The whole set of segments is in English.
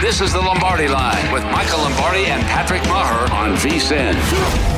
This is the Lombardi Line with Michael Lombardi and Patrick Meagher on VSIN.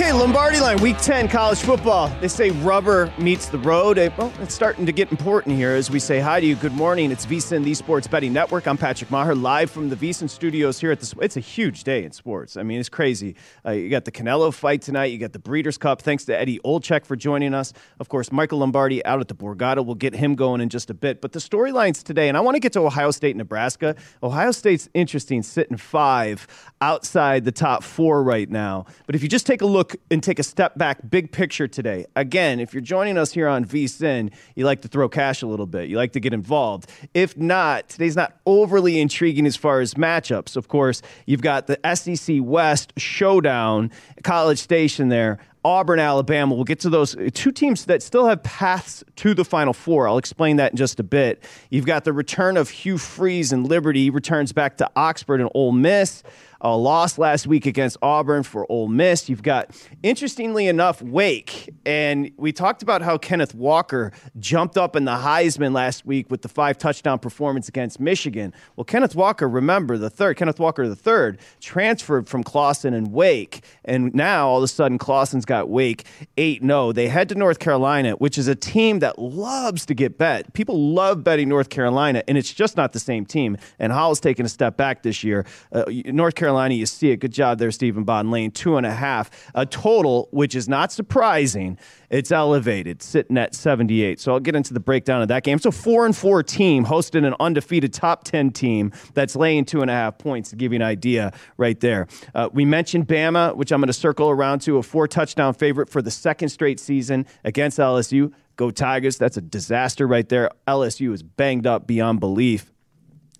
Okay, Lombardi line, week 10, college football. They say rubber meets the road. Eh, well, it's starting to get important here as we say hi to you. Good morning. It's VSIN, the Sports Betting Network. I'm Patrick Meagher, live from the VSIN studios here at the. It's a huge day in sports. I mean, it's crazy. Uh, you got the Canelo fight tonight. You got the Breeders' Cup. Thanks to Eddie Olczyk for joining us. Of course, Michael Lombardi out at the Borgata. We'll get him going in just a bit. But the storylines today, and I want to get to Ohio State, Nebraska. Ohio State's interesting, sitting five outside the top four right now. But if you just take a look and take a step back, big picture today. Again, if you're joining us here on VSIN, you like to throw cash a little bit, you like to get involved. If not, today's not overly intriguing as far as matchups. Of course, you've got the SEC West showdown, College Station there. Auburn, Alabama. We'll get to those two teams that still have paths to the Final Four. I'll explain that in just a bit. You've got the return of Hugh Freeze and Liberty. He returns back to Oxford and Ole Miss a loss last week against Auburn for Ole Miss. You've got, interestingly enough, Wake. And we talked about how Kenneth Walker jumped up in the Heisman last week with the five touchdown performance against Michigan. Well, Kenneth Walker, remember, the third, Kenneth Walker the third, transferred from Clawson and Wake. And now all of a sudden, Clawson's got Wake 8 0. They head to North Carolina, which is a team that loves to get bet. People love betting North Carolina, and it's just not the same team. And Howell's taken a step back this year. Uh, North Carolina Carolina. You see it. Good job there, Stephen Bond Lane. Two and a half. A total, which is not surprising. It's elevated, sitting at 78. So I'll get into the breakdown of that game. So four and four team hosting an undefeated top 10 team that's laying two and a half points to give you an idea right there. Uh, we mentioned Bama, which I'm going to circle around to a four touchdown favorite for the second straight season against LSU. Go Tigers. That's a disaster right there. LSU is banged up beyond belief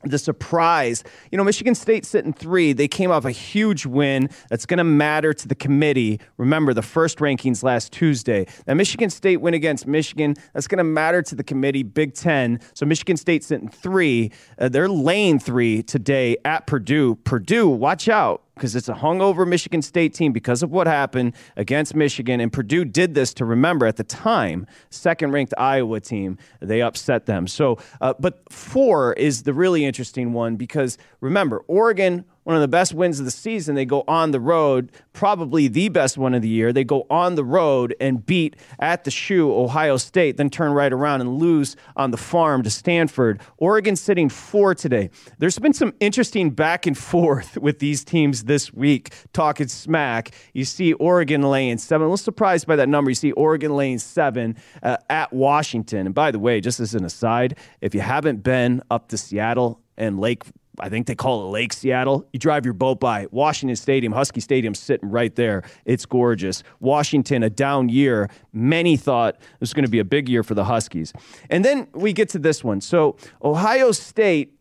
the surprise. You know, Michigan State sitting three. They came off a huge win that's going to matter to the committee. Remember, the first rankings last Tuesday. That Michigan State win against Michigan, that's going to matter to the committee, Big Ten. So Michigan State sitting three. Uh, they're laying three today at Purdue. Purdue, watch out because it's a hungover Michigan State team because of what happened against Michigan. And Purdue did this to remember at the time, second ranked Iowa team, they upset them. So, uh, but four is the really interesting one because remember, Oregon one of the best wins of the season. They go on the road, probably the best one of the year. They go on the road and beat at the shoe Ohio State, then turn right around and lose on the farm to Stanford. Oregon sitting four today. There's been some interesting back and forth with these teams this week, talking smack. You see Oregon laying seven. A little surprised by that number. You see Oregon laying seven uh, at Washington. And by the way, just as an aside, if you haven't been up to Seattle, and Lake I think they call it Lake Seattle. You drive your boat by Washington Stadium, Husky Stadium sitting right there. It's gorgeous. Washington, a down year. Many thought this was going to be a big year for the Huskies. And then we get to this one. So, Ohio State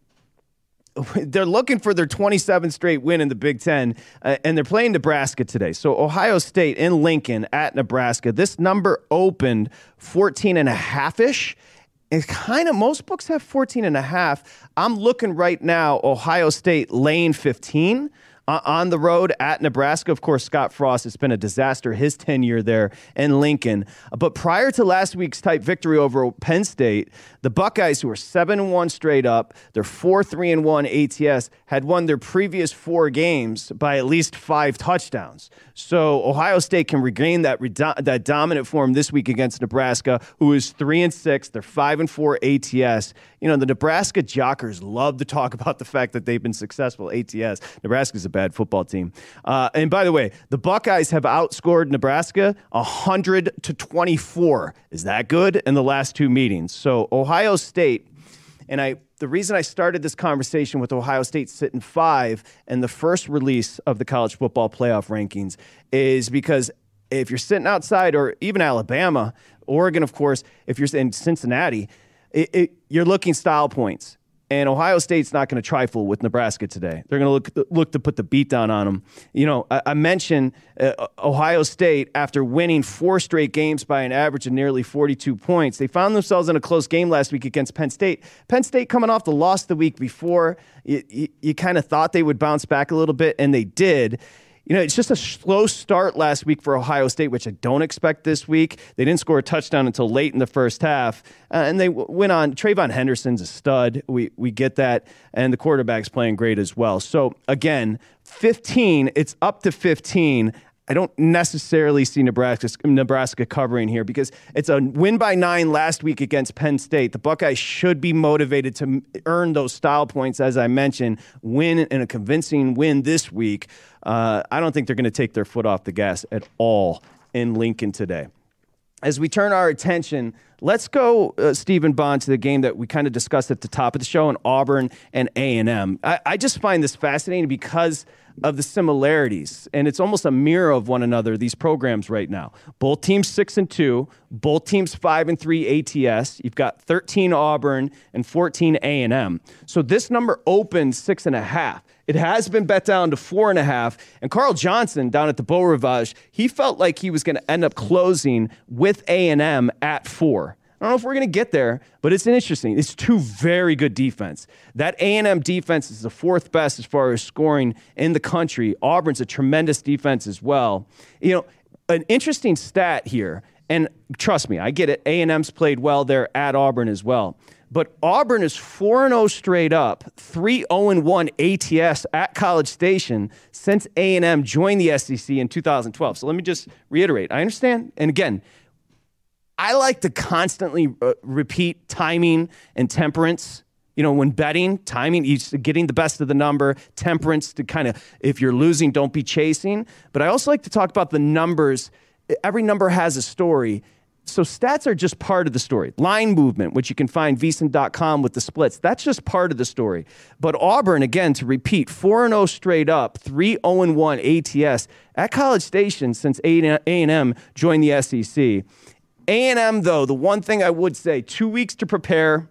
they're looking for their 27th straight win in the Big Ten, uh, and they're playing Nebraska today. So Ohio State in Lincoln at Nebraska. This number opened 14 and a half ish, it's kind of most books have 14 and a half. I'm looking right now, Ohio State lane 15 uh, Uh, on the road at Nebraska. Of course, Scott Frost, it's been a disaster his tenure there in Lincoln. But prior to last week's type victory over Penn State, the Buckeyes, who are 7 1 straight up, they're 4 3 and 1 ATS, had won their previous four games by at least five touchdowns. So Ohio State can regain that, that dominant form this week against Nebraska, who is 3 and 6. They're 5 and 4 ATS. You know, the Nebraska Jockers love to talk about the fact that they've been successful ATS. Nebraska's a bad football team. Uh, and by the way, the Buckeyes have outscored Nebraska 100 to 24. Is that good in the last two meetings? So Ohio State, and I the reason I started this conversation with Ohio State sitting five and the first release of the college football playoff rankings is because if you're sitting outside or even Alabama, Oregon, of course, if you're in Cincinnati, it, it, you're looking style points. And Ohio State's not going to trifle with Nebraska today. They're going to look look to put the beat down on them. You know, I, I mentioned uh, Ohio State after winning four straight games by an average of nearly 42 points. They found themselves in a close game last week against Penn State. Penn State coming off the loss the week before, you, you, you kind of thought they would bounce back a little bit, and they did you know, it's just a slow start last week for Ohio State, which I don't expect this week. They didn't score a touchdown until late in the first half, uh, and they w- went on. TreVeyon Henderson's a stud. We we get that, and the quarterback's playing great as well. So again, 15. It's up to 15. I don't necessarily see Nebraska Nebraska covering here because it's a win by nine last week against Penn State. The Buckeyes should be motivated to earn those style points, as I mentioned, win in a convincing win this week. Uh, I don't think they're going to take their foot off the gas at all in Lincoln today. As we turn our attention, let's go, uh, Stephen Bond, to the game that we kind of discussed at the top of the show in Auburn and A&M. I just find this fascinating because of the similarities, and it's almost a mirror of one another. These programs right now, both teams six and two, both teams five and three ATS. You've got thirteen Auburn and fourteen A and M. So this number opens six and a half. It has been bet down to four and a half. And Carl Johnson down at the Beau Rivage, he felt like he was going to end up closing with A and M at four. I don't know if we're going to get there, but it's interesting. It's two very good defense. That A&M defense is the fourth best as far as scoring in the country. Auburn's a tremendous defense as well. You know, an interesting stat here, and trust me, I get it. A&M's played well there at Auburn as well. But Auburn is 4 0 straight up, 3 0 1 ATS at College Station since A&M joined the SEC in 2012. So let me just reiterate. I understand. And again, I like to constantly uh, repeat timing and temperance. You know, when betting, timing, getting the best of the number, temperance to kind of, if you're losing, don't be chasing. But I also like to talk about the numbers. Every number has a story. So stats are just part of the story. Line movement, which you can find vsin.com with the splits, that's just part of the story. But Auburn, again, to repeat, 4 0 straight up, 3 0 1 ATS at College Station since A&M joined the SEC. A&M, though, the one thing I would say, two weeks to prepare.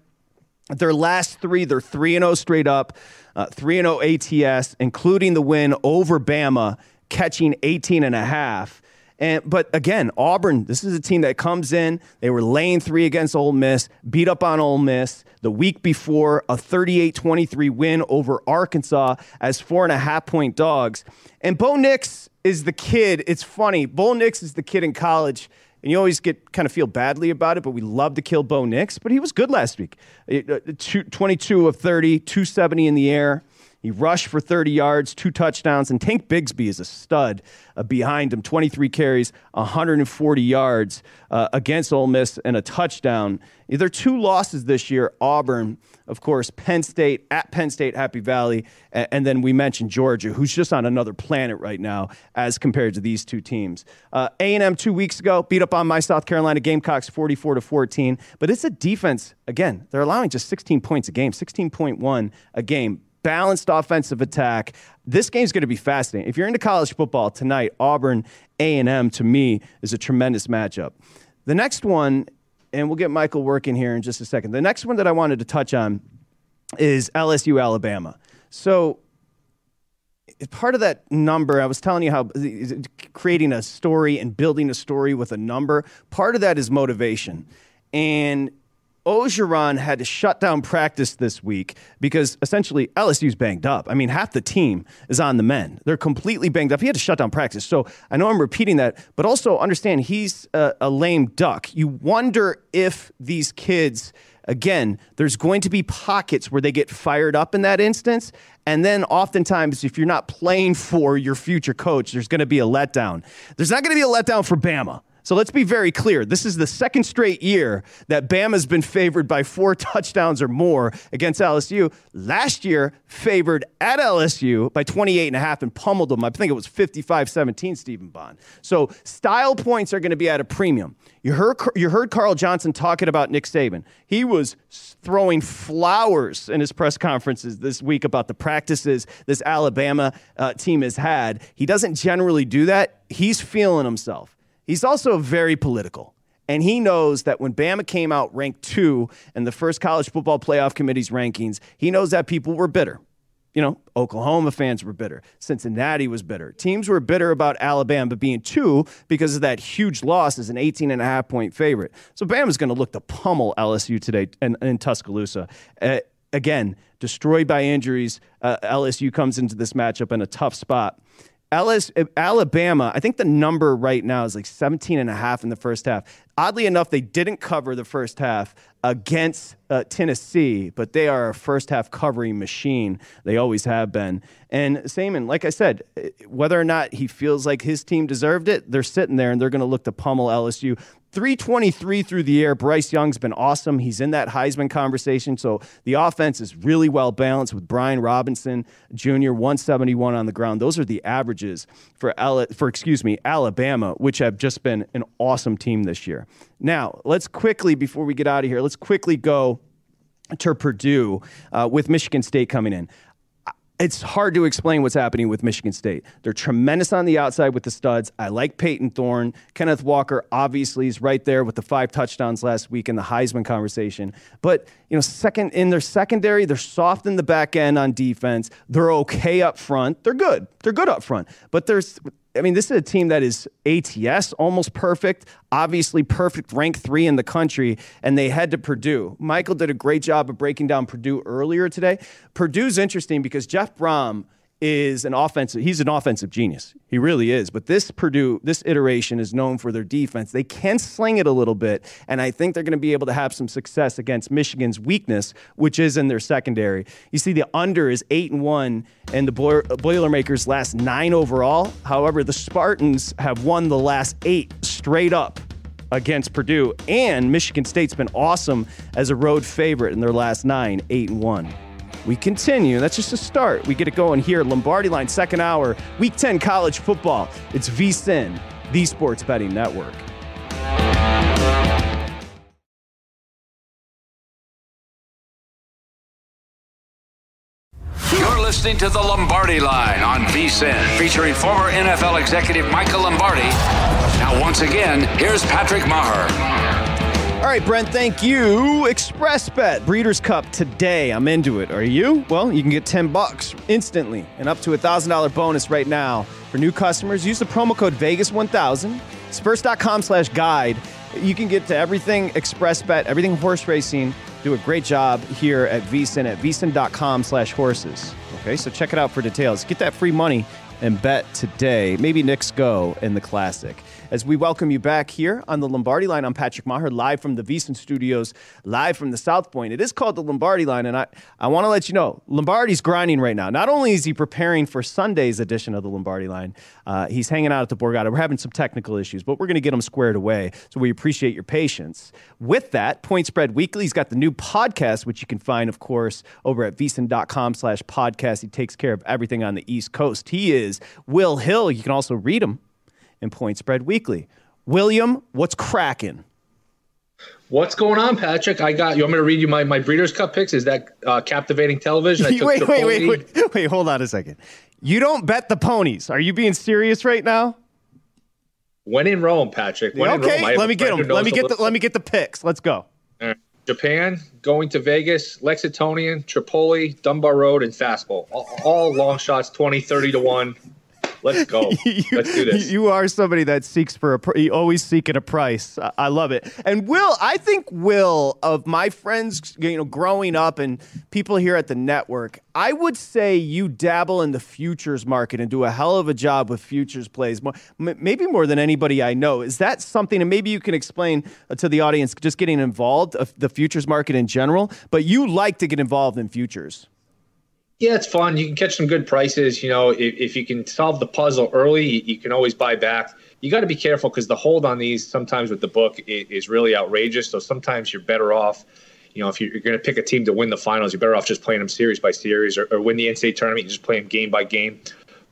Their last three, they're 3 0 straight up, uh, 3 0 ATS, including the win over Bama, catching 18 and a half. And but again, Auburn, this is a team that comes in. They were laying three against Ole Miss, beat up on Ole Miss the week before, a 38-23 win over Arkansas as four and a half point dogs. And Bo Nix is the kid. It's funny. Bo Nix is the kid in college. And you always get kind of feel badly about it, but we love to kill Bo Nix. But he was good last week. Uh, 22 of 30, 270 in the air. He rushed for 30 yards, two touchdowns, and Tank Bigsby is a stud uh, behind him. 23 carries, 140 yards uh, against Ole Miss, and a touchdown. There are two losses this year Auburn, of course, Penn State, at Penn State, Happy Valley, and, then we mentioned Georgia, who's just on another planet right now as compared to these two teams. Uh, A&M two weeks ago beat up on my South Carolina Gamecocks 44 to 14, but it's a defense. Again, they're allowing just 16 points a game, 16.1 a game balanced offensive attack. This game's going to be fascinating. If you're into college football tonight, Auburn A&M to me is a tremendous matchup. The next one, and we'll get Michael working here in just a second. The next one that I wanted to touch on is LSU Alabama. So part of that number, I was telling you how creating a story and building a story with a number, part of that is motivation. And Orgeron had to shut down practice this week because essentially LSU's banged up. I mean, half the team is on the men. They're completely banged up. He had to shut down practice. So I know I'm repeating that, but also understand he's a, a lame duck. You wonder if these kids, again, there's going to be pockets where they get fired up in that instance. And then oftentimes, if you're not playing for your future coach, there's going to be a letdown. There's not going to be a letdown for Bama. So let's be very clear. This is the second straight year that Bama's been favored by four touchdowns or more against LSU. Last year, favored at LSU by 28 and a half and pummeled them. I think it was 55-17, Stephen Bond. So style points are going to be at a premium. You heard, you heard Carl Johnson talking about Nick Saban. He was throwing flowers in his press conferences this week about the practices this Alabama uh, team has had. He doesn't generally do that. He's feeling himself. He's also very political. And he knows that when Bama came out ranked two in the first college football playoff committee's rankings, he knows that people were bitter. You know, Oklahoma fans were bitter. Cincinnati was bitter. Teams were bitter about Alabama being two because of that huge loss as an 18 and a half point favorite. So Bama's going to look to pummel LSU today in, in Tuscaloosa. Uh, again, destroyed by injuries. Uh, LSU comes into this matchup in a tough spot. Alabama, I think the number right now is like 17 and a half in the first half. Oddly enough, they didn't cover the first half against uh, Tennessee, but they are a first half covering machine. They always have been. And Saban, like I said, whether or not he feels like his team deserved it, they're sitting there and they're going to look to pummel LSU. 323 through the air. Bryce Young's been awesome. He's in that Heisman conversation. So the offense is really well balanced with Brian Robinson Jr. 171 on the ground. Those are the averages for for excuse me Alabama, which have just been an awesome team this year. Now let's quickly before we get out of here, let's quickly go to Purdue uh, with Michigan State coming in it's hard to explain what's happening with Michigan State. They're tremendous on the outside with the studs. I like Payton Thorne. Kenneth Walker obviously is right there with the five touchdowns last week in the Heisman conversation. But, you know, second in their secondary, they're soft in the back end on defense. They're okay up front. They're good. They're good up front. But there's I mean, this is a team that is ATS almost perfect, obviously perfect, rank three in the country, and they head to Purdue. Michael did a great job of breaking down Purdue earlier today. Purdue's interesting because Jeff Brohm is an offensive he's an offensive genius. He really is. But this Purdue, this iteration is known for their defense. They can sling it a little bit, and I think they're going to be able to have some success against Michigan's weakness, which is in their secondary. You see the under is 8 and 1 and the Boilermakers last 9 overall. However, the Spartans have won the last 8 straight up against Purdue, and Michigan State's been awesome as a road favorite in their last 9, 8 and 1. We continue. That's just a start. We get it going here. Lombardi Line, second hour, week 10 college football. It's VSIN, the Sports Betting Network. You're listening to the Lombardi Line on VSIN, featuring former NFL executive Michael Lombardi. Now, once again, here's Patrick Meagher. All right, Brent, thank you. Express Bet, Breeders' Cup today. I'm into it. Are you? Well, you can get 10 bucks instantly and up to a $1,000 bonus right now. For new customers, use the promo code Vegas1000. Spurs.com slash guide. You can get to everything Express Bet, everything horse racing. Do a great job here at VSIN at VSIN.com slash horses. Okay, so check it out for details. Get that free money and bet today. Maybe Knicks go in the Classic as we welcome you back here on the Lombardi line. I'm Patrick Meagher, live from the VSIN Studios, live from the South Point. It is called the Lombardi line, and I, I want to let you know Lombardi's grinding right now. Not only is he preparing for Sunday's edition of the Lombardi line, uh, he's hanging out at the Borgata. We're having some technical issues, but we're going to get him squared away. So we appreciate your patience. With that, Point Spread Weekly, he's got the new podcast, which you can find, of course, over at vsin.com slash podcast. He takes care of everything on the East Coast. He is Will Hill. You can also read him in Point Spread Weekly. William, what's cracking? What's going on, Patrick? I got you. Want me to read you my, my Breeders' Cup picks? Is that uh, captivating television? wait, wait, wait, wait, wait, wait. Hold on a second. You don't bet the ponies. Are you being serious right now? When in Rome, Patrick. When okay, Rome, let me get them. Let me get the let me get the picks. Let's go. Right. Japan, going to Vegas, Lexitonian, Tripoli, Dunbar Road, and Fastball. All, all long shots, 20, 30 to 1. Let's go. you, Let's do this. You are somebody that seeks for a. You always seeking a price. I love it. And Will, I think Will of my friends, you know, growing up and people here at the network, I would say you dabble in the futures market and do a hell of a job with futures plays, maybe more than anybody I know. Is that something? And maybe you can explain uh, to the audience just getting involved of the futures market in general. But you like to get involved in futures. Yeah, it's fun. You can catch some good prices. You know, if, if you can solve the puzzle early, you, you can always buy back. You got to be careful because the hold on these sometimes with the book is, is, really outrageous. So sometimes you're better off. You know, if you're, going to pick a team to win the finals, you're better off just playing them series by series, or, or win the NCAA tournament. You just play them game by game.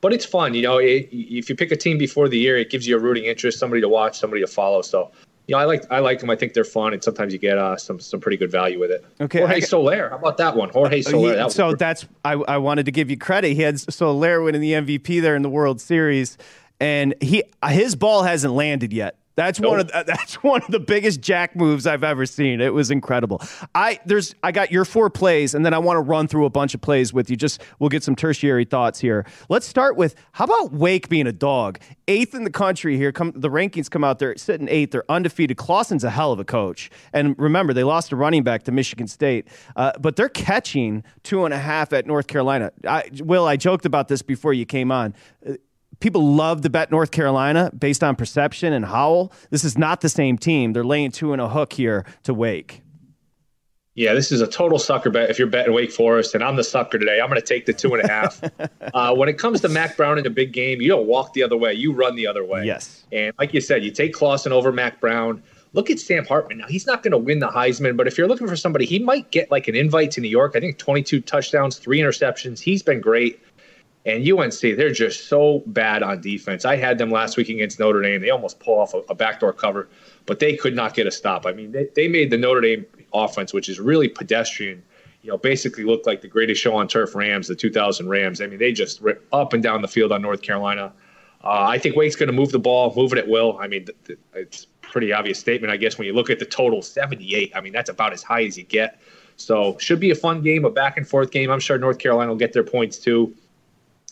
But it's fun. You know, it, if you pick a team before the year, it gives you a rooting interest, somebody to watch, somebody to follow. So you know, I like I like them. I think they're fun, and sometimes you get uh, some some pretty good value with it. Okay, Jorge I, Soler, how about that one? Jorge uh, Soler. That so that's I, I wanted to give you credit. He had Soler winning the MVP there in the World Series, and he his ball hasn't landed yet That's nope. one of the, that's one of the biggest jack moves I've ever seen. It was incredible. I there's I got your four plays, and then I want to run through a bunch of plays with you. Just we'll get some tertiary thoughts here. Let's start with how about Wake being a dog, eighth in the country here. Come the rankings come out. They're sitting eighth. They're undefeated. Clawson's a hell of a coach, and remember they lost a running back to Michigan State, uh, but they're catching two and a half at North Carolina. I, Will, I joked about this before you came on people love to bet North Carolina based on perception and Howell. This is not the same team. They're laying two and a hook here to Wake. Yeah, this is a total sucker bet if you're betting Wake Forest, and I'm the sucker today. I'm going to take the two and a half. uh, when it comes to Mack Brown in a big game, you don't walk the other way, you run the other way. Yes. And like you said, you take Clawson over Mack Brown. Look at Sam Hartman. Now, he's not going to win the Heisman, but if you're looking for somebody, he might get like an invite to New York. I think 22 touchdowns, three interceptions. He's been great. And UNC, they're just so bad on defense. I had them last week against Notre Dame. They almost pull off a, a backdoor cover, but they could not get a stop. I mean, they, they made the Notre Dame offense, which is really pedestrian, you know, basically looked like the greatest show on turf Rams, the 2000 Rams. I mean, they just ripped up and down the field on North Carolina. Uh, I think Wake's going to move the ball, move it at will. I mean, th- th- it's pretty obvious statement, I guess, when you look at the total 78. I mean, that's about as high as you get. So, should be a fun game, a back and forth game. I'm sure North Carolina will get their points too.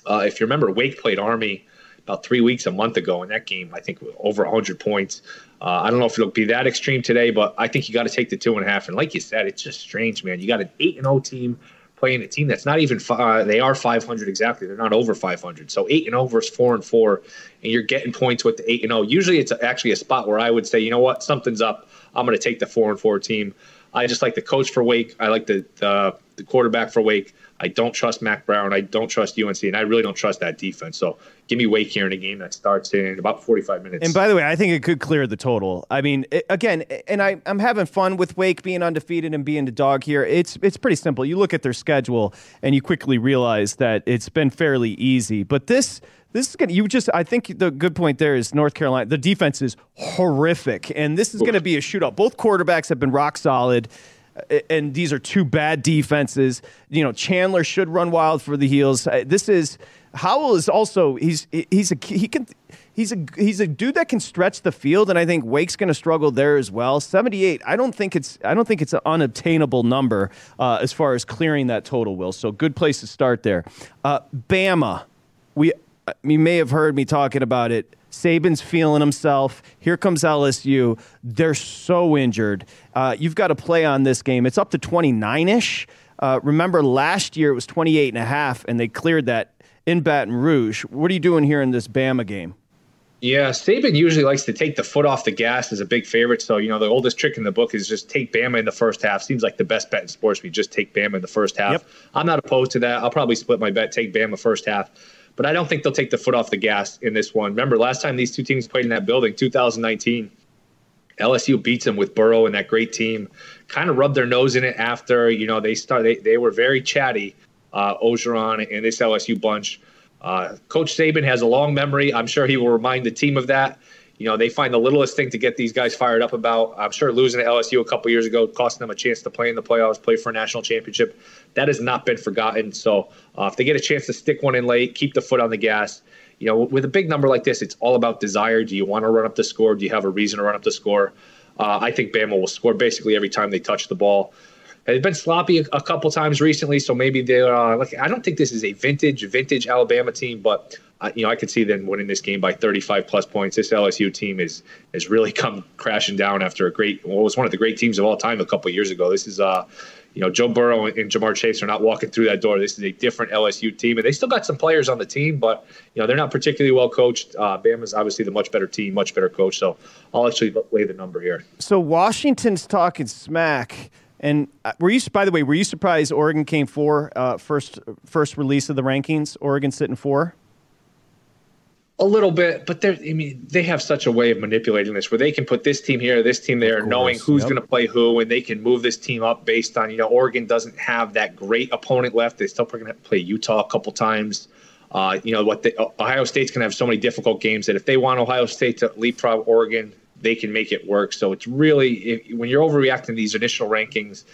Uh, if you remember, Wake played Army about three weeks, a month ago in that game. I think over 100 points. Uh, I don't know if it'll be that extreme today, but I think you got to take the two and a half. And like you said, it's just strange, man. You got an eight and zero oh team playing a team that's not even. Uh, they are 500 exactly. They're not over 500. So eight and zero oh versus four and four, and you're getting points with the eight and zero. Usually, it's actually a spot where I would say, you know what, something's up. I'm going to take the four and four team. I just like the coach for Wake. I like the the, the quarterback for Wake. I don't trust Mack Brown. I don't trust UNC, and I really don't trust that defense. So give me Wake here in a game that starts in about 45 minutes. And by the way, I think it could clear the total. I mean, it, again, and I, I'm having fun with Wake being undefeated and being the dog here. It's it's pretty simple. You look at their schedule and you quickly realize that it's been fairly easy. But this this is going to, you just, I think the good point there is North Carolina, the defense is horrific. And this is going to be a shootout. Both quarterbacks have been rock solid and these are two bad defenses. You know, Chandler should run wild for the heels. Uh, this is Howell is also he's he's a he can he's a he's a dude that can stretch the field, and I think Wake's going to struggle there as well. Seventy eight. I don't think it's I don't think it's an unobtainable number uh, as far as clearing that total. Will so good place to start there. Uh, Bama, we you may have heard me talking about it Saban's feeling himself. Here comes LSU. They're so injured. Uh, you've got to play on this game. It's up to 29 ish. Uh, remember, last year it was 28 and a half, and they cleared that in Baton Rouge. What are you doing here in this Bama game? Yeah, Saban usually likes to take the foot off the gas as a big favorite. So, you know, the oldest trick in the book is just take Bama in the first half. Seems like the best bet in sports. We just take Bama in the first half. Yep. I'm not opposed to that. I'll probably split my bet, take Bama first half. But I don't think they'll take the foot off the gas in this one. Remember, last time these two teams played in that building, 2019, LSU beats them with Burrow and that great team. Kind of rubbed their nose in it after, you know, they start they, they were very chatty, uh, Orgeron and this LSU bunch. Uh, Coach Saban has a long memory. I'm sure he will remind the team of that you know, they find the littlest thing to get these guys fired up about. I'm sure losing to LSU a couple years ago, costing them a chance to play in the playoffs, play for a national championship, that has not been forgotten. So uh, if they get a chance to stick one in late, keep the foot on the gas. You know, with a big number like this, it's all about desire. Do you want to run up the score? Do you have a reason to run up the score? Uh, I think Bama will score basically every time they touch the ball. They've been sloppy a, a couple times recently, so maybe they're uh, like. I don't think this is a vintage, vintage Alabama team, but you know, I could see them winning this game by 35 plus points. This LSU team is has really come crashing down after a great, well, it was one of the great teams of all time a couple years ago. This is, uh, you know, Joe Burrow and Ja'Marr Chase are not walking through that door. This is a different LSU team, and they still got some players on the team, but you know they're not particularly well coached. Uh, Bama's obviously the much better team, much better coach. So I'll actually lay the number here. So Washington's talking smack. And uh, were you, by the way, were you surprised Oregon came four uh, first first release of the rankings? Oregon sitting four. A little bit, but they're, I mean, they have such a way of manipulating this where they can put this team here, this team there, knowing who's yep. going to play who, and they can move this team up based on, you know, Oregon doesn't have that great opponent left. They still going to play Utah a couple times. Uh, you know, what the, Ohio State's going to have so many difficult games that if they want Ohio State to leapfrog Oregon, they can make it work. So it's really, if, when you're overreacting these initial rankings,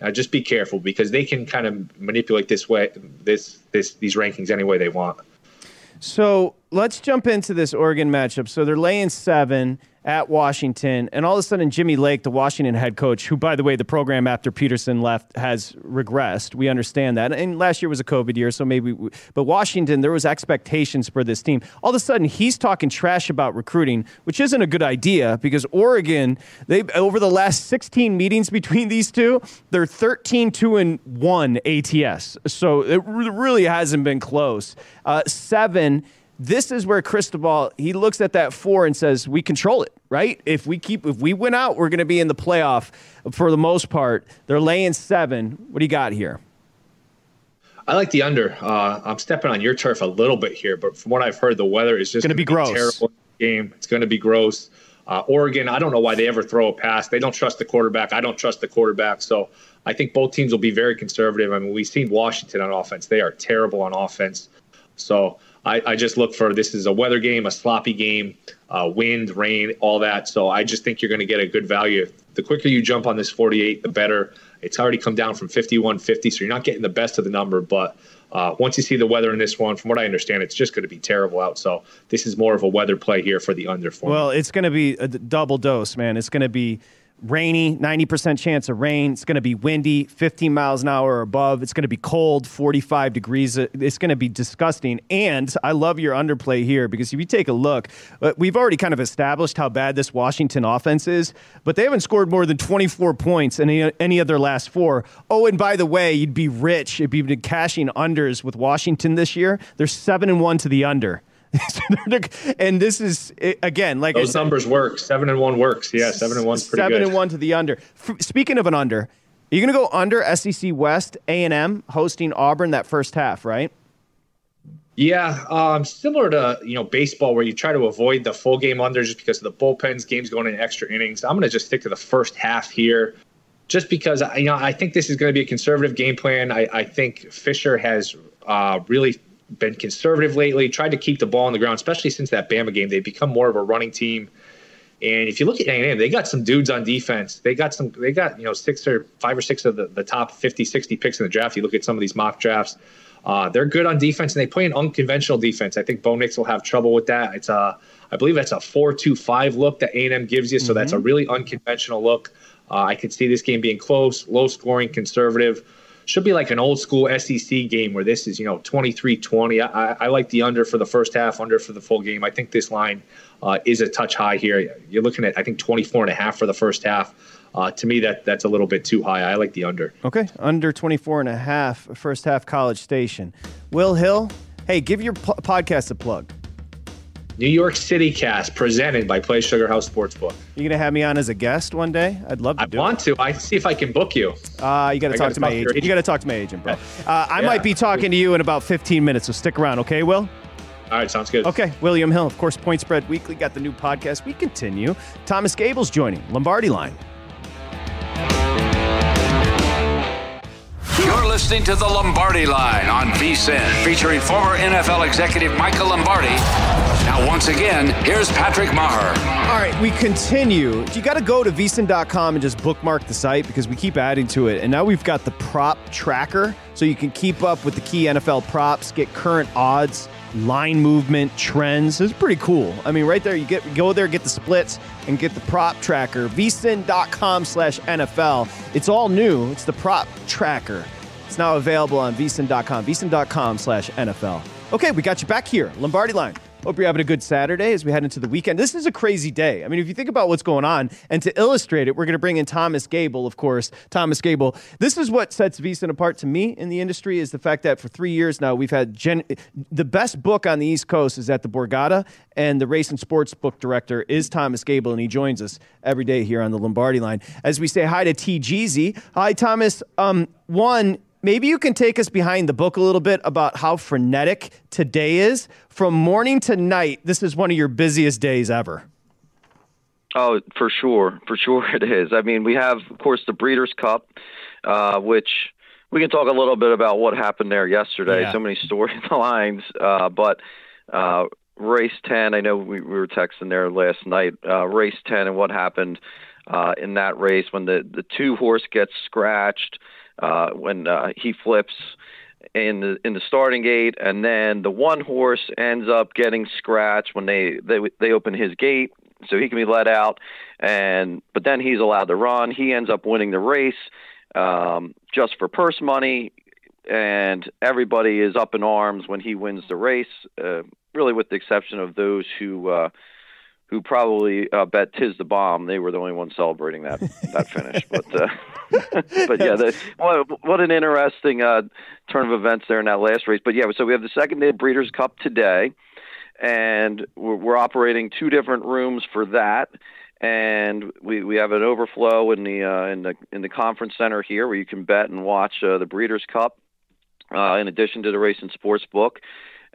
uh, just be careful because they can kind of manipulate this way, this, this, these rankings any way they want. So let's jump into this Oregon matchup. So they're laying seven. At Washington, and all of a sudden Jimmy Lake, the Washington head coach, who by the way the program after Petersen left has regressed. We understand that, and last year was a COVID year, so maybe. We, but Washington, there was expectations for this team. All of a sudden, he's talking trash about recruiting, which isn't a good idea because Oregon, they over the last 16 meetings between these two, they're 13 2 and one ATS. So it really hasn't been close. Uh, seven this is where Cristobal he looks at that four and says we control it right if we keep if we win out we're going to be in the playoff for the most part they're laying seven what do you got here I like the under. Uh, I'm stepping on your turf a little bit here, but from what I've heard, the weather is just going to be gross. Terrible game. It's going to be gross. Uh, Oregon, I don't know why they ever throw a pass. They don't trust the quarterback. I don't trust the quarterback. So I think both teams will be very conservative. I mean, we've seen Washington on offense. They are terrible on offense. So I, I just look for this is a weather game, a sloppy game, uh, wind, rain, all that. So I just think you're going to get a good value. The quicker you jump on this 48, the better. It's already come down from 51.50, so you're not getting the best of the number. But uh, once you see the weather in this one, from what I understand, it's just going to be terrible out. So this is more of a weather play here for the under. Well, it's going to be a double dose, man. It's going to be rainy, 90% chance of rain. It's going to be windy, 15 miles an hour or above. It's going to be cold, 45 degrees. It's going to be disgusting. And I love your underplay here because if you take a look, uh, we've already kind of established how bad this Washington offense is, but they haven't scored more than 24 points in any, their last four. Oh, and by the way, you'd be rich if you've been cashing unders with Washington this year. They're 7 and 1 to the under. and this is again like those numbers work. Seven and one works. Yeah, seven and one's pretty seven good. and one to the under. speaking of an under, are you going to go under SEC West A and M hosting Auburn that first half, right? Yeah, um, similar to you know baseball, where you try to avoid the full game under just because of the bullpens, games going in extra innings. I'm going to just stick to the first half here, just because you know I think this is going to be a conservative game plan. I, I think Fisher has uh, really been conservative lately, tried to keep the ball on the ground, especially since that Bama game. They've become more of a running team. And if you look at A&M, they got some dudes on defense. They got some. They got you know six or five or six of the, the top 50, 60 picks in the draft. You look at some of these mock drafts. Uh, they're good on defense, and they play an unconventional defense. I think Bo Nix will have trouble with that. It's a, I believe that's a four-two-five look that A&M gives you. So mm-hmm. that's a mm-hmm. really unconventional look. Uh, I could see this game being close, low scoring, conservative should be like an old school SEC game where this is, you know, 23 20. I, I like the under for the first half, under for the full game. I think this line uh, is a touch high here. You're looking at, I think, 24 and a half for the first half. Uh, to me, that that's a little bit too high. I like the under. Okay, under 24 and a half, first half College Station. Will Hill, hey, give your po- podcast a plug. New York City cast presented by Play Sugar House Sportsbook. You gonna have me on as a guest one day? I'd love to. I want it. to. I see if I can book you. Uh, you got to talk to my agent. agent. You got to talk to my agent, bro. Uh, I yeah. might be talking to you in about 15 minutes, so stick around, okay, Will? All right, sounds good. Okay, William Hill, of course, Point Spread Weekly got the new podcast. We continue. Thomas Gable's joining Lombardi Line. Listening to the Lombardi Line on VSIN, featuring former NFL executive Michael Lombardi. Now, once again, here's Patrick Meagher. All right, we continue. You got to go to vsin.com and just bookmark the site because we keep adding to it. And now we've got the prop tracker, so you can keep up with the key NFL props, get current odds, line movement, trends. It's pretty cool. I mean, right there, you get go there, get the splits, and get the prop tracker. vsin.com slash NFL. It's all new. It's the prop tracker. It's now available on vsin.com, vsin.com slash NFL. Okay, we got you back here. Lombardi line. Hope you're having a good Saturday as we head into the weekend. This is a crazy day. I mean, if you think about what's going on, and to illustrate it, we're going to bring in Thomas Gable, of course. Thomas Gable. This is what sets VSIN apart to me in the industry is the fact that for three years now we've had gen- the best book on the East Coast is at the Borgata, and the race and sports book director is Thomas Gable, and he joins us every day here on the Lombardi line. As we say hi to T. Jeezy. Hi, Thomas. Um, one maybe you can take us behind the book a little bit about how frenetic today is. From morning to night, this is one of your busiest days ever. Oh, for sure. For sure it is. I mean, we have, of course, the Breeders' Cup, uh, which we can talk a little bit about what happened there yesterday. Yeah. So many storylines. Uh, but uh, race 10, I know we, we, were texting there last night. Uh, race 10 and what happened uh, in that race when the, the two horse gets scratched – uh, when uh, he flips in the in the starting gate, and then the one horse ends up getting scratched when they they they open his gate so he can be let out, and but then he's allowed to run. He ends up winning the race um, just for purse money, and everybody is up in arms when he wins the race. Uh, really, with the exception of those who. Uh, who probably uh, bet Tiz the bomb. They were the only ones celebrating that that finish. But uh, but yeah, the, what, what an interesting uh, turn of events there in that last race. But yeah, so we have the second day of Breeders' Cup today, and we're, we're operating two different rooms for that. And we, we have an overflow in the uh, in the in the conference center here where you can bet and watch uh, the Breeders' Cup. Uh, in addition to the race and sports book,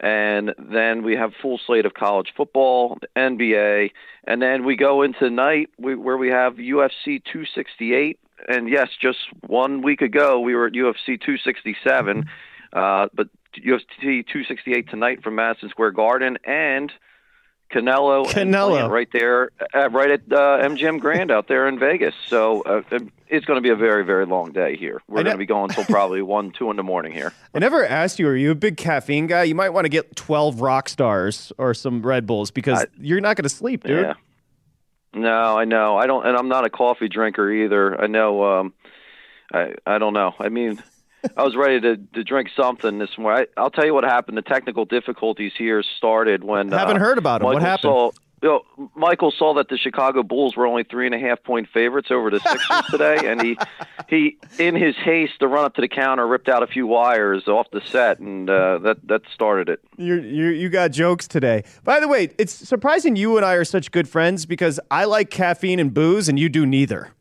and then we have full slate of college football, NBA, and then we go into night where we have UFC 268. And yes, just one week ago we were at UFC 267, uh, but UFC 268 tonight from Madison Square Garden, and Canelo, Canelo. right there, uh, right at uh, MGM Grand out there in Vegas. So uh, it's going to be a very, very long day here. We're going to be going until probably one, two in the morning here. I never asked you, are you a big caffeine guy? You might want to get 12 rock stars or some Red Bulls because I, you're not going to sleep, dude. Yeah. No, I know. I don't, and I'm not a coffee drinker either. I know. Um, I I don't know. I mean. I was ready to, to drink something this morning. I, will tell you what happened. The technical difficulties here started when I haven't uh, heard about them. What happened? Saw, you know, Michael saw that the Chicago Bulls were only three and a half point favorites over the Sixers today, and he he in his haste to run up to the counter ripped out a few wires off the set, and uh, that that started it. You you you got jokes today. By the way, it's surprising you and I are such good friends because I like caffeine and booze, and you do neither.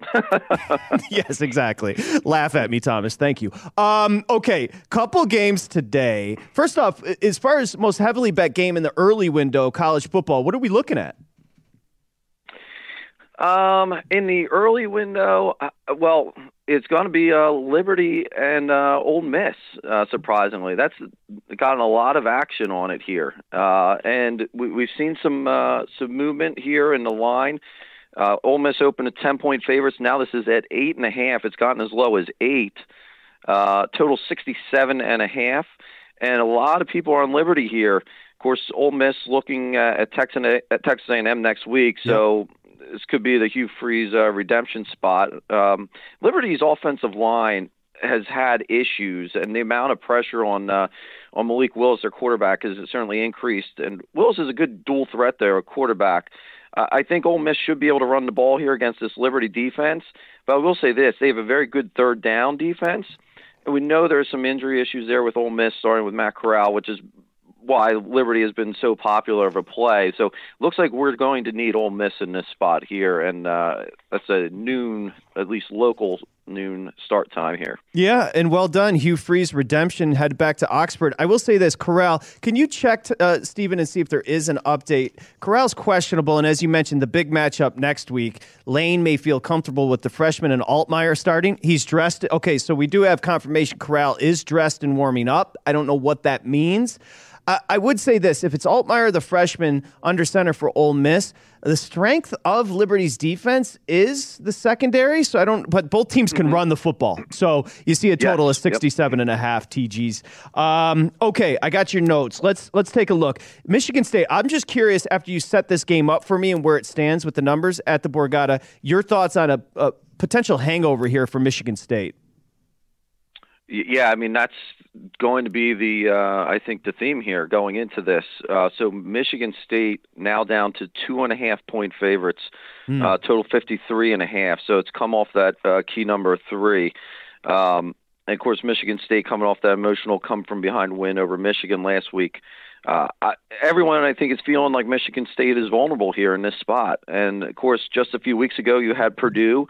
yes, exactly. Laugh at me, Thomas. Thank you. Um, okay, couple games today. First off, as far as most heavily bet game in the early window, college football, what are we looking at? Um, in the early window, uh, well, it's going to be uh, Liberty and uh, Ole Miss. Uh, surprisingly, that's gotten a lot of action on it here, uh, and we, have seen some uh, some movement here in the line. Uh, Ole Miss opened at 10 point favorites. Now this is at eight and a half. It's gotten as low as eight. Uh, total 67 and a half. And a lot of people are on Liberty here. Of course, Ole Miss looking uh, at Texas at Texas A&M next week. So yep. this could be the Hugh Freeze uh, redemption spot. Um, Liberty's offensive line has had issues, and the amount of pressure on uh, on Malik Willis, their quarterback, has certainly increased. And Willis is a good dual threat there, a quarterback. I think Ole Miss should be able to run the ball here against this Liberty defense. But I will say this: they have a very good third down defense. And we know there are some injury issues there with Ole Miss, starting with Matt Corral, which is why Liberty has been so popular of a play. So looks like we're going to need Ole Miss in this spot here, and uh, that's a noon, at least local noon start time here. Yeah, and well done, Hugh Freeze. Redemption head back to Oxford. I will say this, Corral. Can you check, uh, Stephen, and see if there is an update? Corral's questionable, and as you mentioned, the big matchup next week. Lane may feel comfortable with the freshman and Altmyer starting. He's dressed. Okay, so we do have confirmation. Corral is dressed and warming up. I don't know what that means. I, would say this: if it's Altmyer, the freshman under center for Ole Miss, the strength of Liberty's defense is the secondary. So I don't, but both teams can mm-hmm. run the football. So you see a total yes. of 67 yep. and a half TGs. Um, okay, I got your notes. Let's let's take a look. Michigan State. I'm just curious after you set this game up for me and where it stands with the numbers at the Borgata. Your thoughts on a, a potential hangover here for Michigan State? Yeah, I mean that's going to be the uh, I think the theme here going into this. Uh, so Michigan State now down to two and a half point favorites, mm. uh, total fifty three and a half. So it's come off that uh, key number three. Um, and of course, Michigan State coming off that emotional come from behind win over Michigan last week. Uh, I, everyone, I think, is feeling like Michigan State is vulnerable here in this spot. And of course, just a few weeks ago, you had Purdue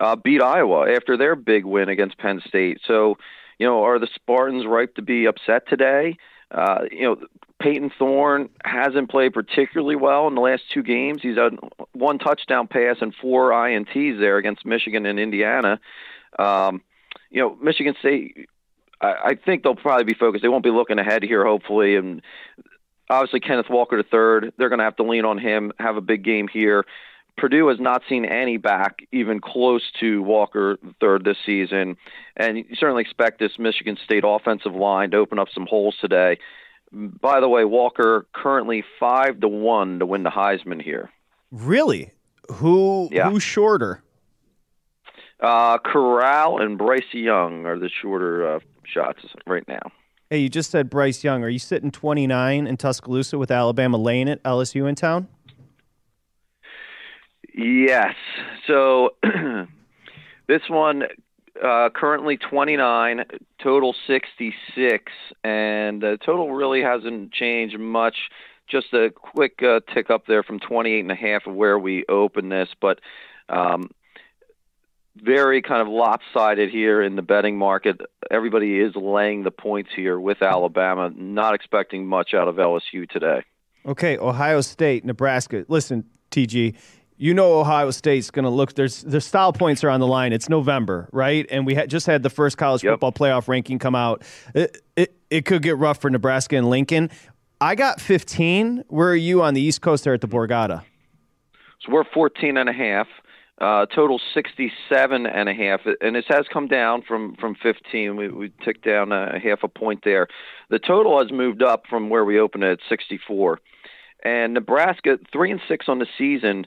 uh, beat Iowa after their big win against Penn State. So, you know, are the Spartans ripe to be upset today? Uh, you know, Payton Thorne hasn't played particularly well in the last two games. He's had one touchdown pass and four INTs there against Michigan and Indiana. Um, you know, Michigan State. I, I think they'll probably be focused. They won't be looking ahead here, hopefully, and obviously Kenneth Walker the third. They're going to have to lean on him, have a big game here. Purdue has not seen any back even close to Walker third this season, and you certainly expect this Michigan State offensive line to open up some holes today. By the way, Walker currently five to one to win the Heisman here. Really? Who Yeah. who's shorter? Uh, Corral and Bryce Young are the shorter uh, shots right now. Hey, you just said Bryce Young. Are you sitting 29 in Tuscaloosa with Alabama laying it, LSU in town? Yes. So this one uh, currently 29, total 66, and the total really hasn't changed much. Just a quick uh, tick up there from 28 and a half of where we opened this, but um, very kind of lopsided here in the betting market. Everybody is laying the points here with Alabama, not expecting much out of LSU today. Okay, Ohio State, Nebraska. Listen, TG, you know Ohio State's going to look. There's the style points are on the line. It's November, right? And we had, just had the first college Yep. football playoff ranking come out. It, it it could get rough for Nebraska and Lincoln. I got 15. Where are you on the East Coast there at the Borgata? So we're 14 and a half. Uh, total 67 and a half, and this has come down from from 15. We we ticked down a half a point there. The total has moved up from where we opened at 64. And Nebraska three and six on the season.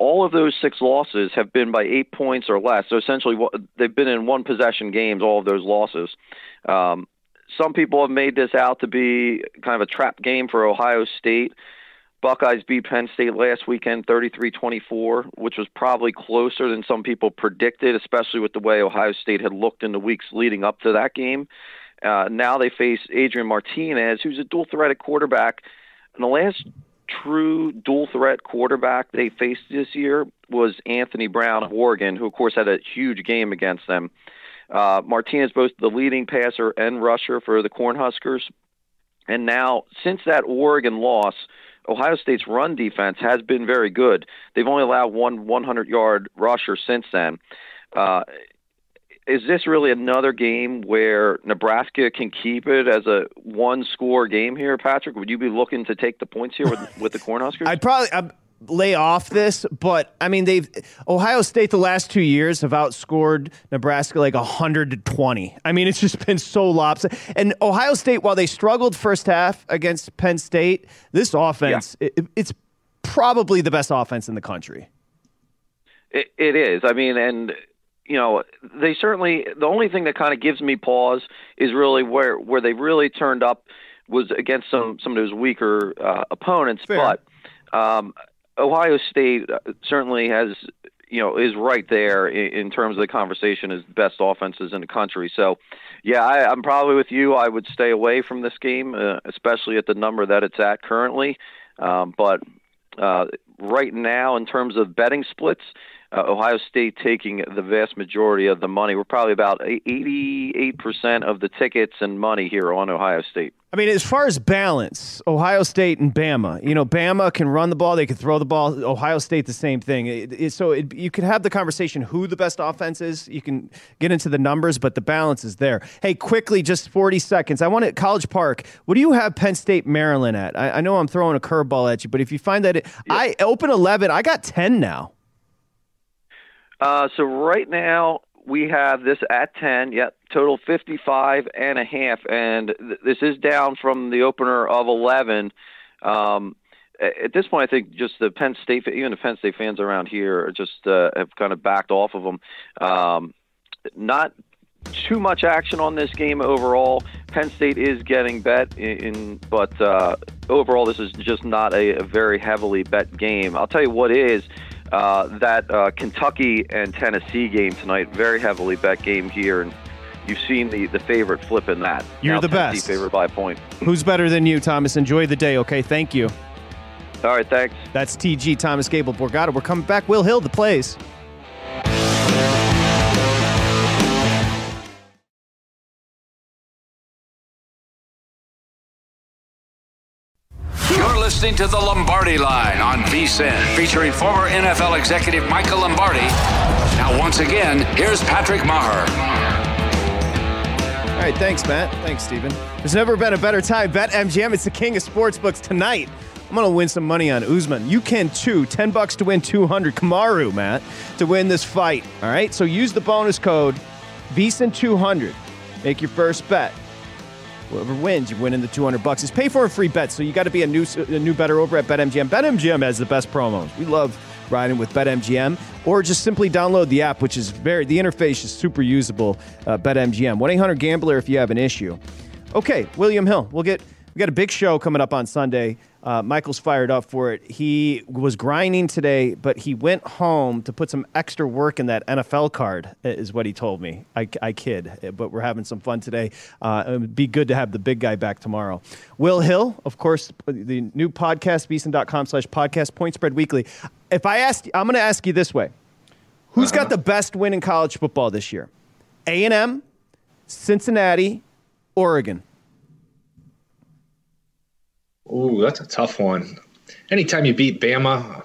All of those six losses have been by eight points or less. So essentially, they've been in one possession games. All of those losses. Um, some people have made this out to be kind of a trap game for Ohio State. Buckeyes beat Penn State last weekend 33-24, which was probably closer than some people predicted, especially with the way Ohio State had looked in the weeks leading up to that game. Uh, now they face Adrian Martinez, who's a dual threat at quarterback. And the last true dual threat quarterback they faced this year was Anthony Brown of Oregon, who of course had a huge game against them. Uh, Martinez both the leading passer and rusher for the Cornhuskers. And now, since that Oregon loss, Ohio State's run defense has been very good. They've only allowed one 100 yard rusher since then. Uh, is this really another game where Nebraska can keep it as a one score game here, Patrick? Would you be looking to take the points here with, with the Cornhuskers? I'd probably I'd lay off this, but I mean they've Ohio State the last two years have outscored Nebraska like hundred to. I mean it's just been so lopsided. And Ohio State, while they struggled first half against Penn State, this offense it, it's probably the best offense in the country. It, it is. I mean, and you know, they certainly. The only thing that kind of gives me pause is really where where they really turned up was against some some of those weaker uh, opponents. Fair. But um, Ohio State uh, certainly has. You know, is right there in, in terms of the conversation as best offenses in the country. So, yeah, I, I'm probably with you. I would stay away from this game, uh, especially at the number that it's at currently. Um, but uh, right now, in terms of betting splits, uh, Ohio State taking the vast majority of the money. We're probably about 88% of the tickets and money here on Ohio State. I mean, as far as balance, Ohio State and Bama. You know, Bama can run the ball; they can throw the ball. Ohio State, the same thing. It, it, so it, you could have the conversation who the best offense is. You can get into the numbers, but the balance is there. Hey, quickly, just forty seconds. I want it College Park. What do you have Penn State, Maryland at? I, I know I'm throwing a curveball at you, but if you find that it, I open eleven, I got ten now. Uh, so right now we have this at 10, yep, total 55 and a half. And th- this is down from the opener of 11. Um, at this point, I think just the Penn State, even the Penn State fans around here, just uh, have kind of backed off of them. Um, not too much action on this game overall. Penn State is getting bet in, but uh, overall, this is just not a, a very heavily bet game. I'll tell you what is. Uh, that uh, Kentucky and Tennessee game tonight, very heavily bet game here, and you've seen the, the favorite flip in that. You're Now the Tennessee best. Favored by a point. Who's better than you, Thomas? Enjoy the day. Okay, thank you. All right, thanks. That's TG Thomas Gable Borgata. We're coming back. Will Hill, the plays. Listening to the Lombardi Line on VSIN, featuring former NFL executive Michael Lombardi. Now, once again, here's Patrick Meagher. All right, thanks, Matt. Thanks, Stephen. There's never been a better time. Bet MGM. It's the king of sportsbooks tonight. I'm going to win some money on Usman. You can too. 10 bucks to win 200. Kamaru, Matt, to win this fight. All right, so use the bonus code VSIN200. Make your first bet. Whoever wins, you win in the 200 bucks. It's pay for a free bet, so you got to be a new a new better over at BetMGM. BetMGM has the best promos. We love riding with BetMGM, or just simply download the app, which is very the interface is super usable. Uh, BetMGM, one eight hundred Gambler if you have an issue. Okay, William Hill, we'll get we got a big show coming up on Sunday. Uh, Michael's fired up for it. He was grinding today, but he went home to put some extra work in that NFL card, is what he told me. I, I kid, but we're having some fun today. Uh, it would be good to have the big guy back tomorrow. Will Hill, of course, the new podcast, VSiN.com slash podcast, Point Spread Weekly. If I ask, I'm going to ask you this way. Who's got the best win in college football this year? A&M, Cincinnati, Oregon. Ooh, that's a tough one. Anytime you beat Bama,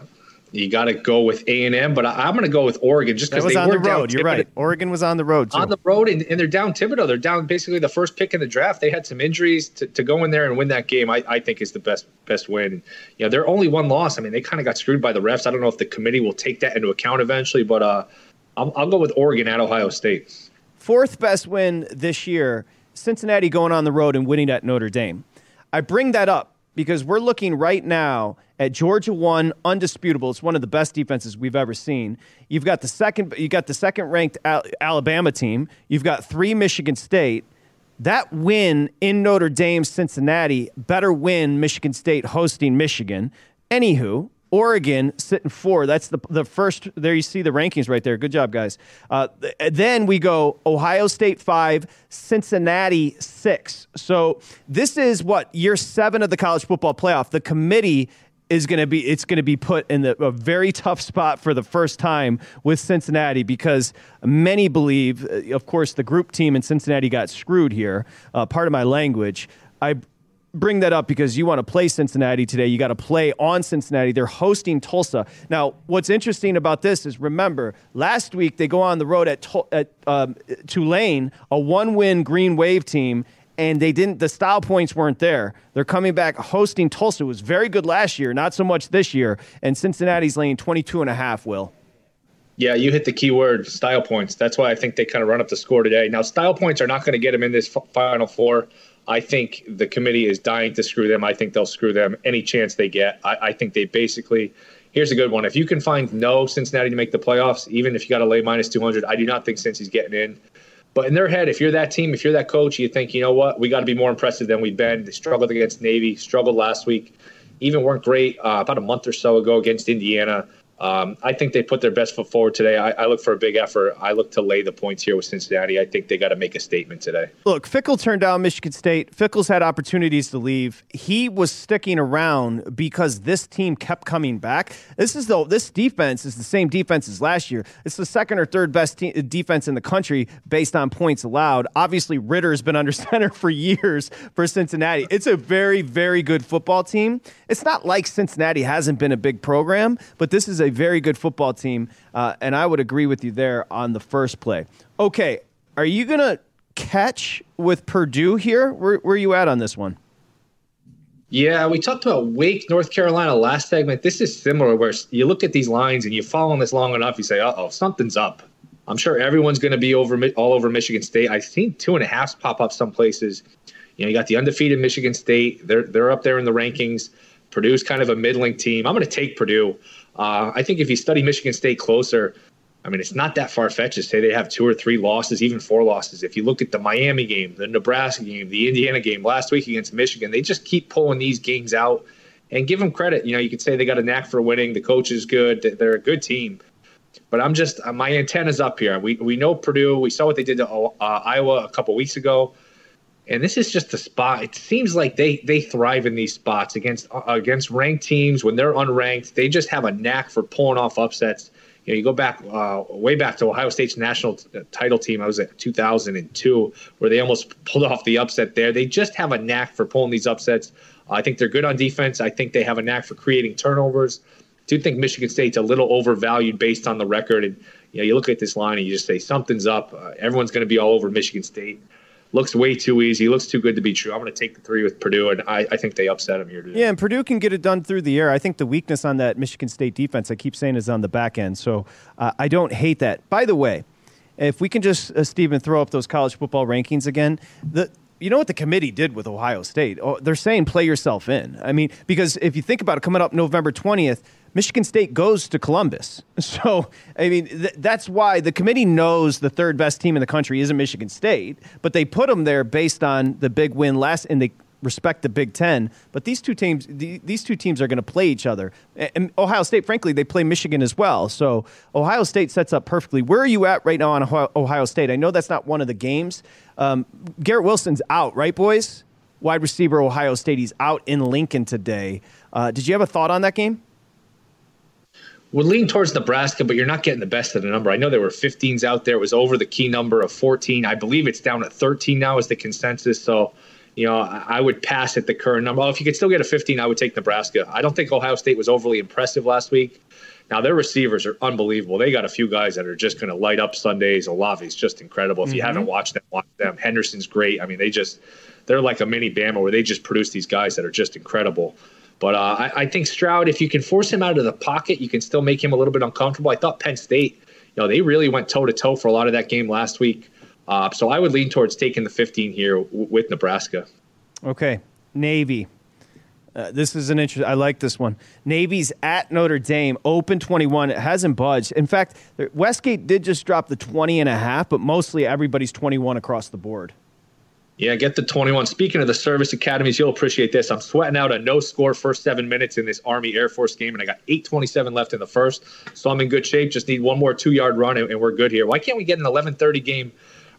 you got to go with A and M. But I, am going to go with Oregon just because they on were the road. You're right. Oregon was on the road too. on the road, and, and, they're down Thibodeaux. They're down basically the first pick in the draft. They had some injuries to, to go in there and win that game. I, I think is the best best win. You know, they're only one loss. I mean, they kind of got screwed by the refs. I don't know if the committee will take that into account eventually, but uh, I'll, I'll go with Oregon at Ohio State. Fourth best win this year. Cincinnati going on the road and winning at Notre Dame. I bring that up because we're looking right now at Georgia one, undisputable. It's one of the best defenses we've ever seen. You've got the second, you got the second ranked Alabama team. You've got three Michigan State. That win in Notre Dame, Cincinnati, better win Michigan State hosting Michigan. Anywho, Oregon sitting four. That's the the first. There you see the rankings right there. Good job, guys. Uh, then we go Ohio State five, Cincinnati six. So this is what year seven of the college football playoff. The committee is going to be it's going to be put in the, a very tough spot for the first time with Cincinnati because many believe, uh, of course, the group team in Cincinnati got screwed here. Uh, part of my language. I bring that up because you want to play Cincinnati today. You got to play on Cincinnati. They're hosting Tulsa. Now, what's interesting about this is remember, last week they go on the road at, at um, Tulane, a one win Green Wave team, and they didn't, the style points weren't there. They're coming back hosting Tulsa. It was very good last year, not so much this year. And Cincinnati's laying 22 and a half, Will. Yeah, you hit the key word, style points. That's why I think they kind of run up the score today. Now, style points are not going to get them in this final four. I think the committee is dying to screw them. I think they'll screw them any chance they get. I, I think they basically. Here's a good one. If you can find no Cincinnati to make the playoffs, even if you got to lay minus 200, I do not think Cincy's getting in. But in their head, if you're that team, if you're that coach, you think, you know what, we got to be more impressive than we've been. They struggled against Navy, struggled last week, even weren't great uh, about a month or so ago against Indiana. Um, I think they put their best foot forward today. I, I, look for a big effort. I look to lay the points here with Cincinnati. I think they got to make a statement today. Look, Fickell turned down Michigan State. Fickell's had opportunities to leave. He was sticking around because this team kept coming back. This is though this defense is the same defense as last year. It's the second or third best te- defense in the country based on points allowed. Obviously, Ridder's been under center for years for Cincinnati. It's a very, very good football team. It's not like Cincinnati hasn't been a big program, but this is a very good football team, uh, and I would agree with you there on the first play. Okay, are you going to catch with Purdue here? Where, where are you at on this one? Yeah, we talked about Wake, North Carolina last segment. This is similar, where you look at these lines and you follow this long enough, you say, "Uh oh, something's up." I'm sure everyone's going to be over all over Michigan State. I've seen two and a halfs pop up some places. You know, you got the undefeated Michigan State. They're they're up there in the rankings. Purdue's kind of a middling team. I'm going to take Purdue. Uh, I think if you study Michigan State closer, I mean, it's not that far fetched to say they have two or three losses, even four losses. If you look at the Miami game, the Nebraska game, the Indiana game last week against Michigan, they just keep pulling these games out and give them credit. You know, you could say they got a knack for winning. The coach is good. They're a good team. But I'm just, uh, my antenna's up here. We, we know Purdue. We saw what they did to uh, Iowa a couple weeks ago and this is just a spot. It seems like they they thrive in these spots against uh, against ranked teams when they're unranked. They just have a knack for pulling off upsets. You know, you go back uh, way back to Ohio State's national t- uh, title team. I was at 2002, where they almost pulled off the upset there. They just have a knack for pulling these upsets. I think they're good on defense. I think they have a knack for creating turnovers. I do think Michigan State's a little overvalued based on the record. And you know, you look at this line and you just say something's up. Uh, everyone's going to be all over Michigan State looks way too easy. Looks too good to be true. I'm going to take the three with Purdue, and I, I think they upset them here today. Yeah, and Purdue can get it done through the air. I think the weakness on that Michigan State defense, I keep saying, is on the back end. So uh, I don't hate that. By the way, if we can just, uh, Stephen, throw up those college football rankings again, the you know what the committee did with Ohio State? Oh, they're saying play yourself in. I mean, because if you think about it, coming up November 20th, Michigan State goes to Columbus. So, I mean, th- that's why the committee knows the third best team in the country isn't Michigan State, but they put them there based on the big win last, and they respect the Big Ten. But these two teams, these two teams are going to play each other. And Ohio State, frankly, they play Michigan as well. So Ohio State sets up perfectly. Where are you at right now on Ohio State? I know that's not one of the games. Um, Garrett Wilson's out, right, boys? Wide receiver Ohio State. He's out in Lincoln today. Uh, did you have a thought on that game? Would lean towards Nebraska, but you're not getting the best of the number. I know there were 15s out there. It was over the key number of 14. I believe it's down at 13 now is the consensus. So you know, I would pass at the current number. If you could still get a 15, I would take Nebraska. I don't think Ohio State was overly impressive last week. Now their receivers are unbelievable. They got a few guys that are just going to light up Sundays. Olave's just incredible. If you mm-hmm. haven't watched them, watch them. Henderson's great. I mean, they just they're like a mini Bama where they just produce these guys that are just incredible. But uh, I, I, think Stroud, if you can force him out of the pocket, you can still make him a little bit uncomfortable. I thought Penn State, you know, they really went toe to toe for a lot of that game last week. Uh, so I would lean towards taking the 15 here w- with Nebraska. Okay, Navy. Uh, this is an interesting. I like this one. Navy's at Notre Dame, open 21. It hasn't budged. In fact, Westgate did just drop the 20 and a half, but mostly everybody's 21 across the board. Yeah, get the 21. Speaking of the service academies, you'll appreciate this. I'm sweating out a no score first seven minutes in this Army Air Force game, and I got 827 left in the first. So I'm in good shape. Just need one more two yard run, and, we're good here. Why can't we get an 1130 game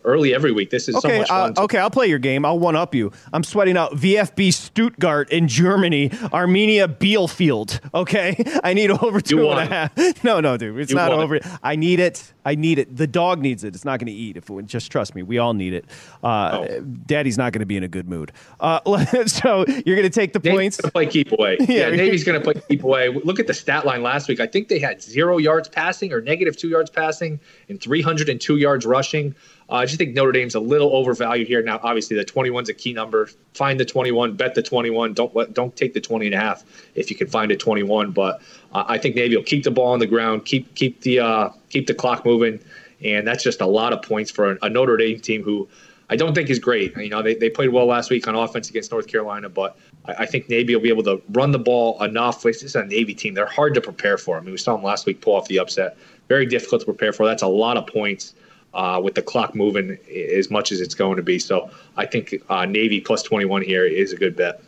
early every week. This is okay, so much fun. Uh, okay, I'll play your game. I'll one up you. I'm sweating out VFB Stuttgart in Germany, Arminia Bielefeld. Okay, I need over two and a half. No, no, dude, it's you not over. I need it. I need it. The dog needs it. It's not going to eat. If it, just trust me, we all need it. Uh, oh. Daddy's not going to be in a good mood. Uh, so you're going to take the points. To play keep away. yeah, yeah Navy's going to play keep away. Look at the stat line last week. I think they had zero yards passing or negative two yards passing and 302 yards rushing. Uh, I just think Notre Dame's a little overvalued here. Now, obviously, the 21's a key number. Find the 21, bet the 21. Don't let, don't take the 20 and a half if you can find a 21. But uh, I think Navy will keep the ball on the ground, keep keep the uh, keep the clock moving, and that's just a lot of points for a, Notre Dame team who I don't think is great. You know, they, they played well last week on offense against North Carolina, but I, I think Navy will be able to run the ball enough. This is a Navy team. They're hard to prepare for. I mean, we saw them last week pull off the upset. Very difficult to prepare for. That's a lot of points uh, with the clock moving as much as it's going to be. So I think uh, Navy plus 21 here is a good bet.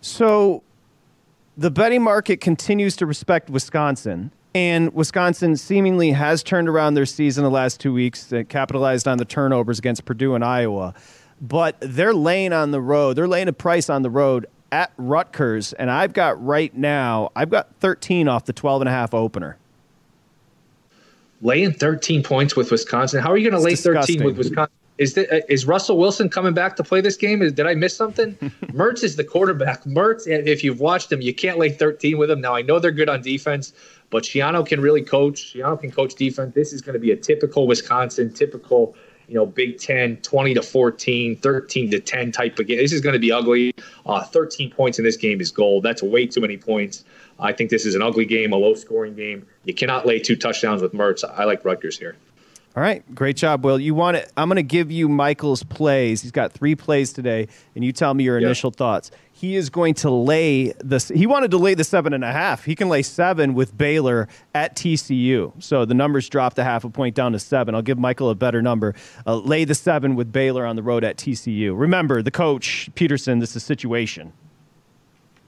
So the betting market continues to respect Wisconsin. And Wisconsin seemingly has turned around their season the last two weeks, They capitalized on the turnovers against Purdue and Iowa. But they're laying on the road. They're laying a price on the road at Rutgers. And I've got right now, I've got 13 off the 12 and a half opener laying 13 points with Wisconsin. How are you going to lay disgusting. 13 with Wisconsin? Is, the, uh, is Russell Wilson coming back to play this game? Is, did I miss something? Mertz is the quarterback. Mertz, if you've watched him, you can't lay 13 with him. Now, I know they're good on defense, but Schiano can really coach. Schiano can coach defense. This is going to be a typical Wisconsin, typical – you know, Big Ten, 20 to 14, 13 to 10 type of game. This is going to be ugly. Uh, 13 points in this game is gold. That's way too many points. I think this is an ugly game, a low scoring game. You cannot lay two touchdowns with Mertz. I like Rutgers here. All right, great job, Will. You want it? I'm going to give you Michael's plays. He's got three plays today, and you tell me your initial thoughts he is going to lay this. He wanted to lay the seven and a half. He can lay seven with Baylor at TCU. So the numbers dropped a half a point down to seven. I'll give Michael a better number. Uh, lay the seven with Baylor on the road at TCU. Remember, the coach Peterson. This is situation.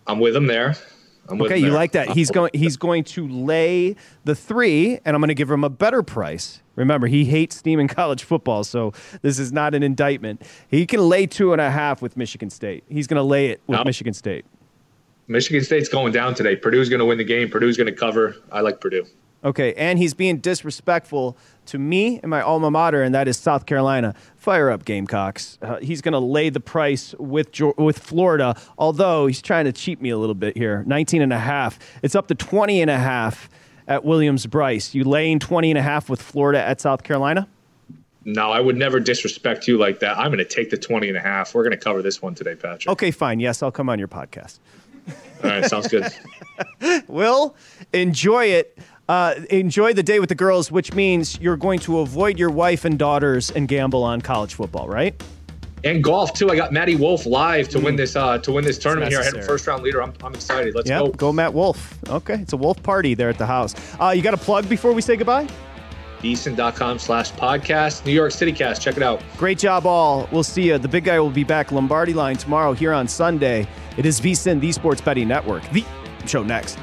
I'm with him there. Okay, you like that? He's going. He's going to lay the three, and I'm going to give him a better price. Remember, he hates steam in college football, so this is not an indictment. He can lay two and a half with Michigan State. He's going to lay it with Michigan State. Michigan State's going down today. Purdue's going to win the game. Purdue's going to cover. I like Purdue. Okay, and he's being disrespectful to me and my alma mater, and that is South Carolina. Fire up, Gamecocks. Uh, he's going to lay the price with with Florida, although he's trying to cheat me a little bit here. 19 and a half. It's up to 20 and a half at Williams-Brice. You laying 20 and a half with Florida at South Carolina? No, I would never disrespect you like that. I'm going to take the 20 and a half. We're going to cover this one today, Patrick. Okay, fine. Yes, I'll come on your podcast. All right, sounds good. Will, enjoy it. Uh, enjoy the day with the girls, which means you're going to avoid your wife and daughters and gamble on college football, right? and golf too. I got Matty Wolff live to mm. win this uh, to win this tournament here. I had first round leader. I'm, I'm excited. Let's yep, go. Go Matt Wolff. Okay, it's a Wolf party there at the house. Uh, you got a plug before we say goodbye? VSIN.com slash podcast. New York City Cast. Check it out. Great job, all. We'll see you. The big guy will be back Lombardi line tomorrow here on Sunday. It is VSIN, the Sports Betting Network. The show next.